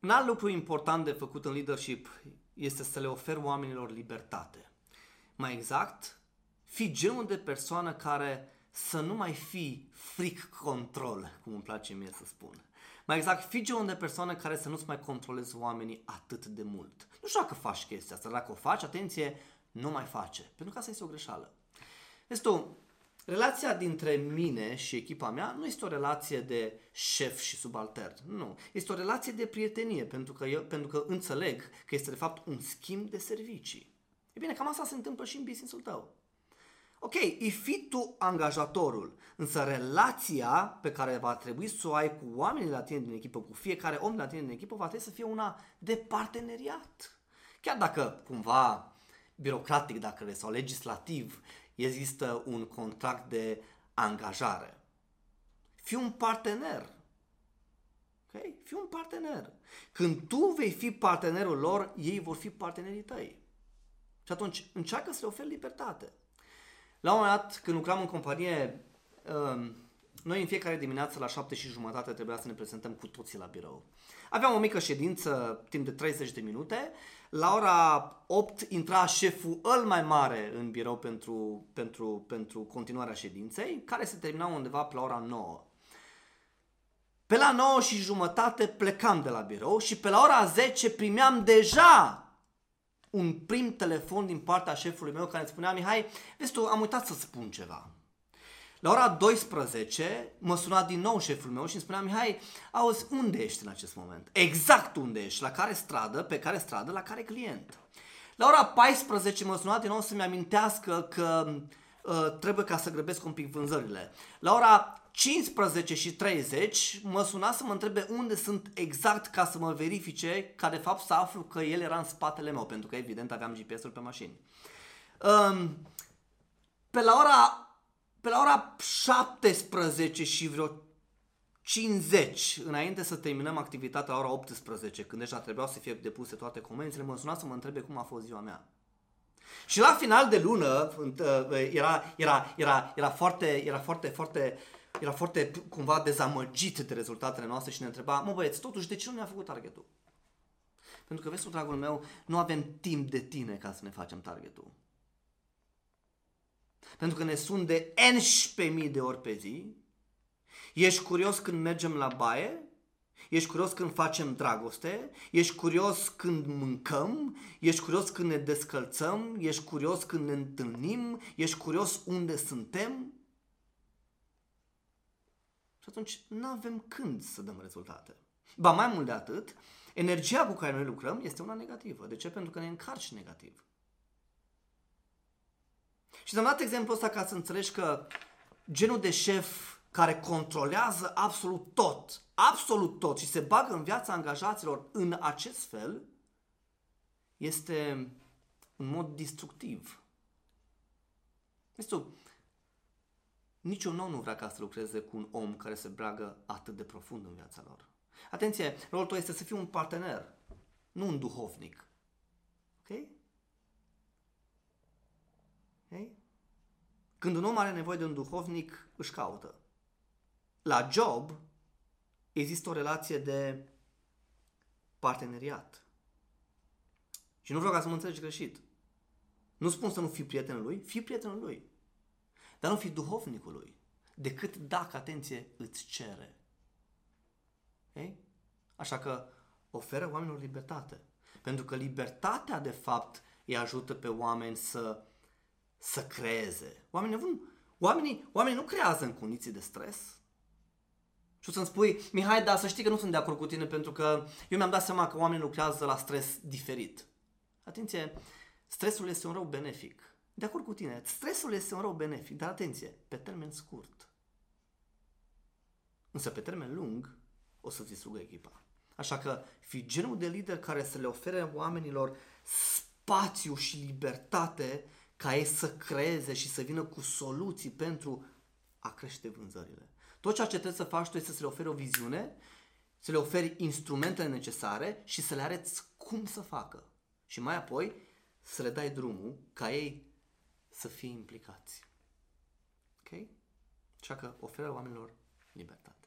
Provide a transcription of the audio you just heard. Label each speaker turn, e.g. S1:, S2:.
S1: Un alt lucru important de făcut în leadership este să le oferi oamenilor libertate. Mai exact, fi genul de persoană care să nu mai fi fric control, cum îmi place mie să spun. Mai exact, fi genul de persoană care să nu-ți mai controlezi oamenii atât de mult. Nu știu dacă faci chestia asta, dacă o faci, atenție, nu mai face, pentru că asta este o greșeală. Vezi tu, relația dintre mine și echipa mea nu este o relație de șef și subaltern, nu. Este o relație de prietenie, pentru că, eu, pentru că înțeleg că este de fapt un schimb de servicii. E bine, cam asta se întâmplă și în business-ul tău. Ok, îi fi tu angajatorul, însă relația pe care va trebui să o ai cu oamenii de la tine din echipă, cu fiecare om de la tine din echipă, va trebui să fie una de parteneriat. Chiar dacă cumva birocratic, dacă le sau legislativ, există un contract de angajare. Fii un partener. Ok? Fii un partener. Când tu vei fi partenerul lor, ei vor fi partenerii tăi. Și atunci încearcă să le oferi libertate. La un moment dat, când lucram în companie, um, noi în fiecare dimineață la șapte și jumătate trebuia să ne prezentăm cu toții la birou. Aveam o mică ședință timp de 30 de minute. La ora 8 intra șeful îl mai mare în birou pentru, pentru, pentru continuarea ședinței, care se termina undeva pe la ora 9. Pe la 9 și jumătate plecam de la birou și pe la ora 10 primeam deja un prim telefon din partea șefului meu care îmi spunea, Mihai, vezi tu, am uitat să spun ceva. La ora 12 mă suna din nou șeful meu și îmi spunea, Mihai, auzi, unde ești în acest moment? Exact unde ești, la care stradă, pe care stradă, la care client. La ora 14 mă suna din nou să-mi amintească că uh, trebuie ca să grăbesc un pic vânzările. La ora 15 și 30 mă suna să mă întrebe unde sunt exact ca să mă verifice ca de fapt să aflu că el era în spatele meu, pentru că evident aveam GPS-ul pe mașini. Um, pe la ora pe la ora 17 și vreo 50, înainte să terminăm activitatea la ora 18, când deja trebuiau să fie depuse toate comenzile, mă suna să mă întrebe cum a fost ziua mea. Și la final de lună uh, era, era, era, era foarte, era foarte, foarte, era foarte cumva dezamăgit de rezultatele noastre și ne întreba, mă băieți, totuși de ce nu ne-a făcut targetul? Pentru că, vezi tu, dragul meu, nu avem timp de tine ca să ne facem targetul. Pentru că ne sun de 11.000 de ori pe zi. Ești curios când mergem la baie? Ești curios când facem dragoste? Ești curios când mâncăm? Ești curios când ne descălțăm? Ești curios când ne întâlnim? Ești curios unde suntem? Și atunci nu avem când să dăm rezultate. Ba mai mult de atât, energia cu care noi lucrăm este una negativă. De ce? Pentru că ne încarci negativ. Și am dat exemplu ăsta ca să înțelegi că genul de șef care controlează absolut tot, absolut tot și se bagă în viața angajaților în acest fel, este un mod destructiv. Este niciun om nu vrea ca să lucreze cu un om care se bragă atât de profund în viața lor. Atenție, rolul tău este să fii un partener, nu un duhovnic. Ok? Okay? Când un om are nevoie de un duhovnic, își caută. La job există o relație de parteneriat. Și nu vreau ca să mă înțelegi greșit. Nu spun să nu fii prietenul lui, fii prietenul lui. Dar nu fii duhovnicul lui. Decât dacă, atenție, îți cere. Okay? Așa că oferă oamenilor libertate. Pentru că libertatea, de fapt, îi ajută pe oameni să să creeze. Oamenii, nu, oamenii, oamenii nu creează în condiții de stres. Și o să-mi spui, Mihai, dar să știi că nu sunt de acord cu tine pentru că eu mi-am dat seama că oamenii lucrează la stres diferit. Atenție, stresul este un rău benefic. De acord cu tine, stresul este un rău benefic, dar atenție, pe termen scurt. Însă pe termen lung o să-ți distrugă echipa. Așa că fii genul de lider care să le ofere oamenilor spațiu și libertate ca ei să creeze și să vină cu soluții pentru a crește vânzările. Tot ceea ce trebuie să faci tu este să le oferi o viziune, să le oferi instrumentele necesare și să le arăți cum să facă. Și mai apoi să le dai drumul ca ei să fie implicați. Ok? Așa că oferă oamenilor libertate.